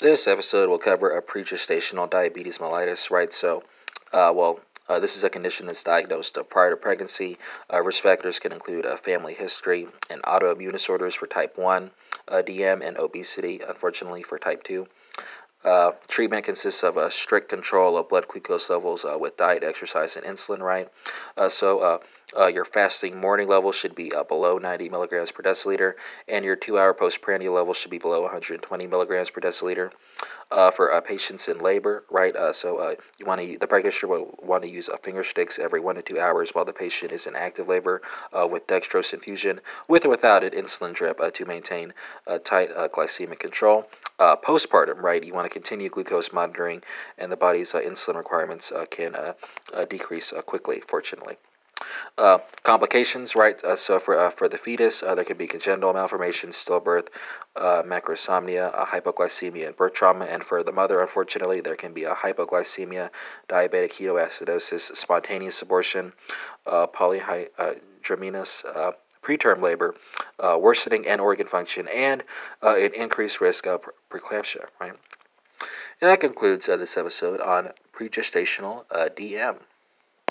This episode will cover a pregestational diabetes mellitus, right? So, uh, well, uh, this is a condition that's diagnosed uh, prior to pregnancy. Uh, risk factors can include a family history and autoimmune disorders for type 1, uh, DM, and obesity, unfortunately, for type 2. Uh, treatment consists of a strict control of blood glucose levels uh, with diet, exercise, and insulin, right? so, uh, your fasting morning level should be uh, below 90 milligrams per deciliter, and your two hour postprandial level should be below 120 milligrams per deciliter. Uh, for uh, patients in labor, right? Uh, so uh, you want to the practitioner will want to use finger sticks every one to two hours while the patient is in active labor with dextrose infusion, with or without an insulin drip to maintain tight glycemic control. postpartum, right? You want to continue glucose monitoring, and the body's insulin requirements can decrease quickly. Fortunately. Uh, complications, right? Uh, so for uh, for the fetus, uh, there can be congenital malformations, stillbirth, uh, macrosomia, hypoglycemia, and birth trauma. And for the mother, unfortunately, there can be a hypoglycemia, diabetic ketoacidosis, spontaneous abortion, uh, polyhydramnios, preterm labor, worsening end organ function, and an increased risk of preeclampsia. Right. And that concludes this episode on pregestational DM.